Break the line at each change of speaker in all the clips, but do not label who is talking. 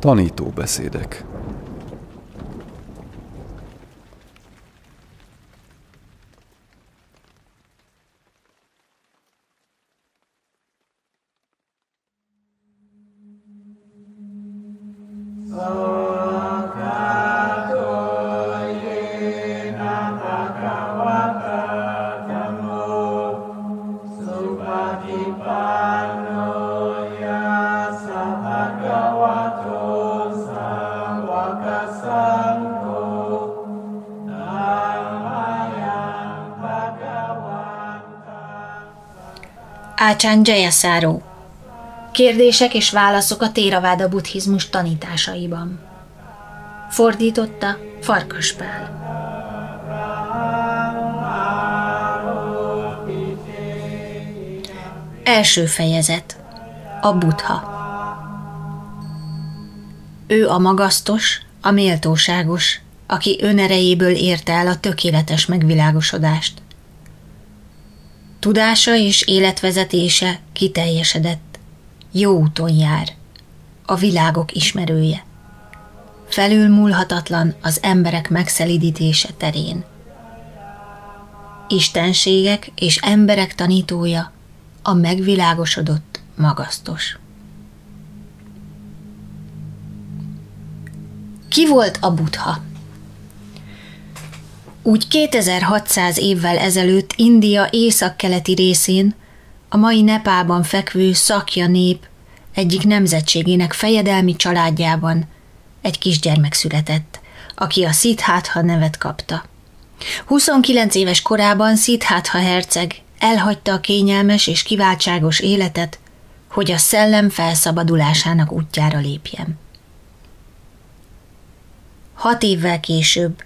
Tanítóbeszédek
Ácsán Jayasáró Kérdések és válaszok a Téraváda buddhizmus tanításaiban. Fordította Farkaspál. Első fejezet A Buddha Ő a magasztos, a méltóságos, aki önerejéből érte el a tökéletes megvilágosodást – Tudása és életvezetése kiteljesedett. Jó úton jár. A világok ismerője. Felülmúlhatatlan az emberek megszelidítése terén. Istenségek és emberek tanítója, a megvilágosodott magasztos. Ki volt a Buddha? Úgy 2600 évvel ezelőtt India északkeleti részén, a mai Nepában fekvő szakja nép egyik nemzetségének fejedelmi családjában egy kisgyermek született, aki a Szithátha nevet kapta. 29 éves korában Szithátha herceg elhagyta a kényelmes és kiváltságos életet, hogy a szellem felszabadulásának útjára lépjen. Hat évvel később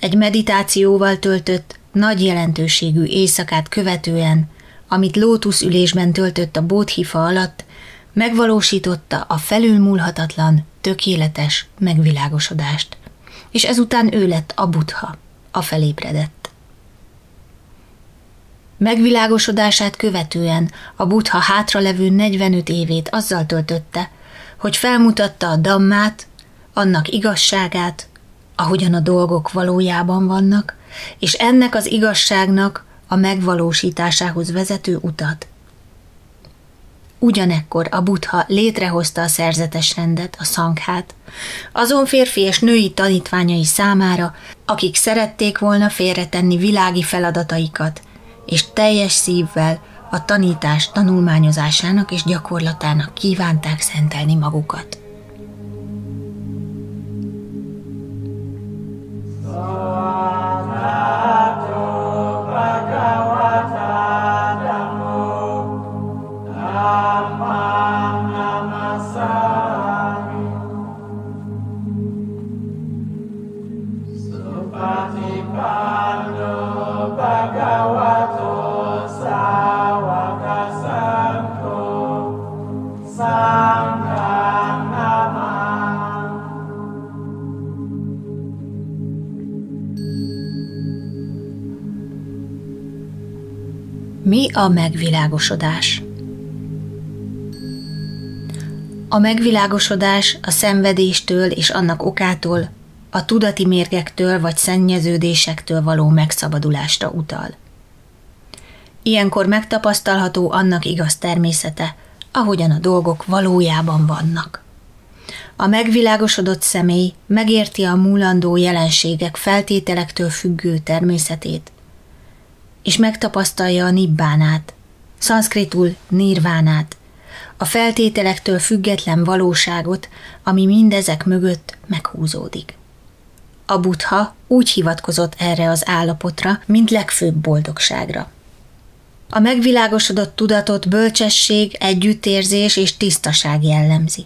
egy meditációval töltött, nagy jelentőségű éjszakát követően, amit lótuszülésben töltött a bódhifa alatt, megvalósította a felülmúlhatatlan, tökéletes megvilágosodást, és ezután ő lett a buddha, a felébredett. Megvilágosodását követően a buddha hátralevő 45 évét azzal töltötte, hogy felmutatta a dammát, annak igazságát, ahogyan a dolgok valójában vannak, és ennek az igazságnak a megvalósításához vezető utat. Ugyanekkor a buddha létrehozta a szerzetes rendet, a szanghát, azon férfi és női tanítványai számára, akik szerették volna félretenni világi feladataikat, és teljes szívvel a tanítás tanulmányozásának és gyakorlatának kívánták szentelni magukat. Mi a megvilágosodás? A megvilágosodás a szenvedéstől és annak okától, a tudati mérgektől vagy szennyeződésektől való megszabadulásra utal. Ilyenkor megtapasztalható annak igaz természete, ahogyan a dolgok valójában vannak. A megvilágosodott személy megérti a múlandó jelenségek feltételektől függő természetét, és megtapasztalja a nibbánát, szanszkritul nirvánát, a feltételektől független valóságot, ami mindezek mögött meghúzódik. A buddha úgy hivatkozott erre az állapotra, mint legfőbb boldogságra. A megvilágosodott tudatot bölcsesség, együttérzés és tisztaság jellemzi.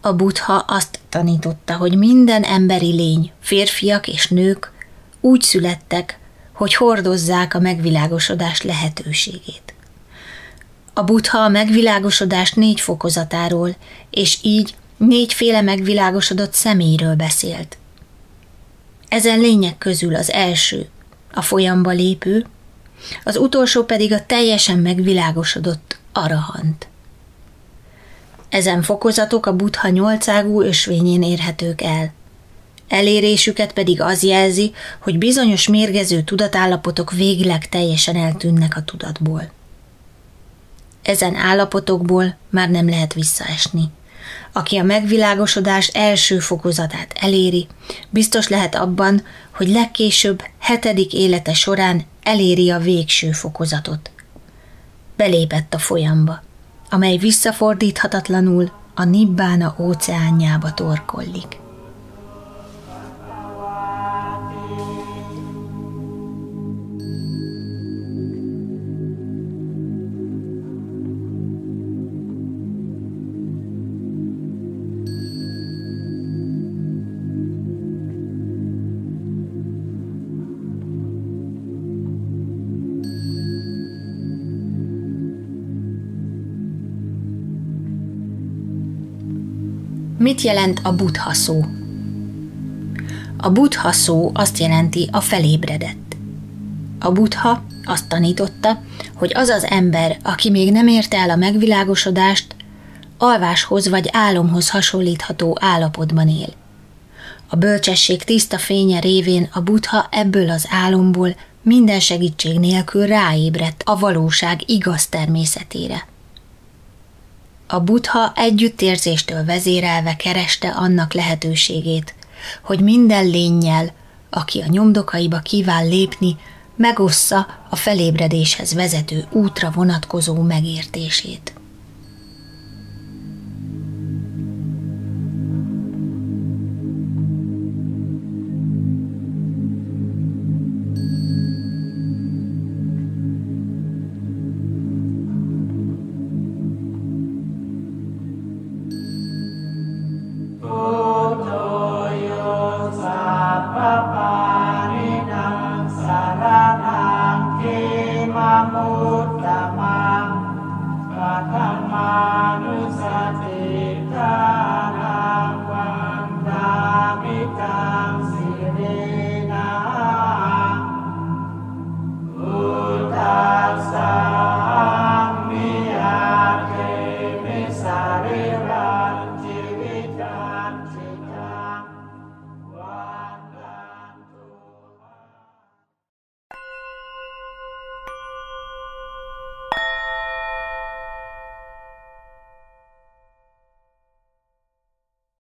A buddha azt tanította, hogy minden emberi lény, férfiak és nők úgy születtek, hogy hordozzák a megvilágosodás lehetőségét. A buddha a megvilágosodás négy fokozatáról, és így négyféle megvilágosodott személyről beszélt. Ezen lények közül az első, a folyamba lépő, az utolsó pedig a teljesen megvilágosodott arahant. Ezen fokozatok a buddha nyolcágú ösvényén érhetők el. Elérésüket pedig az jelzi, hogy bizonyos mérgező tudatállapotok végleg teljesen eltűnnek a tudatból. Ezen állapotokból már nem lehet visszaesni. Aki a megvilágosodás első fokozatát eléri, biztos lehet abban, hogy legkésőbb hetedik élete során eléri a végső fokozatot. Belépett a folyamba, amely visszafordíthatatlanul a Nibbána óceánjába torkollik. Mit jelent a buddha szó? A buddha szó azt jelenti a felébredett. A buddha azt tanította, hogy az az ember, aki még nem érte el a megvilágosodást, alváshoz vagy álomhoz hasonlítható állapotban él. A bölcsesség tiszta fénye révén a buddha ebből az álomból minden segítség nélkül ráébredt a valóság igaz természetére. A buddha együttérzéstől vezérelve kereste annak lehetőségét, hogy minden lényel, aki a nyomdokaiba kíván lépni, megossza a felébredéshez vezető útra vonatkozó megértését.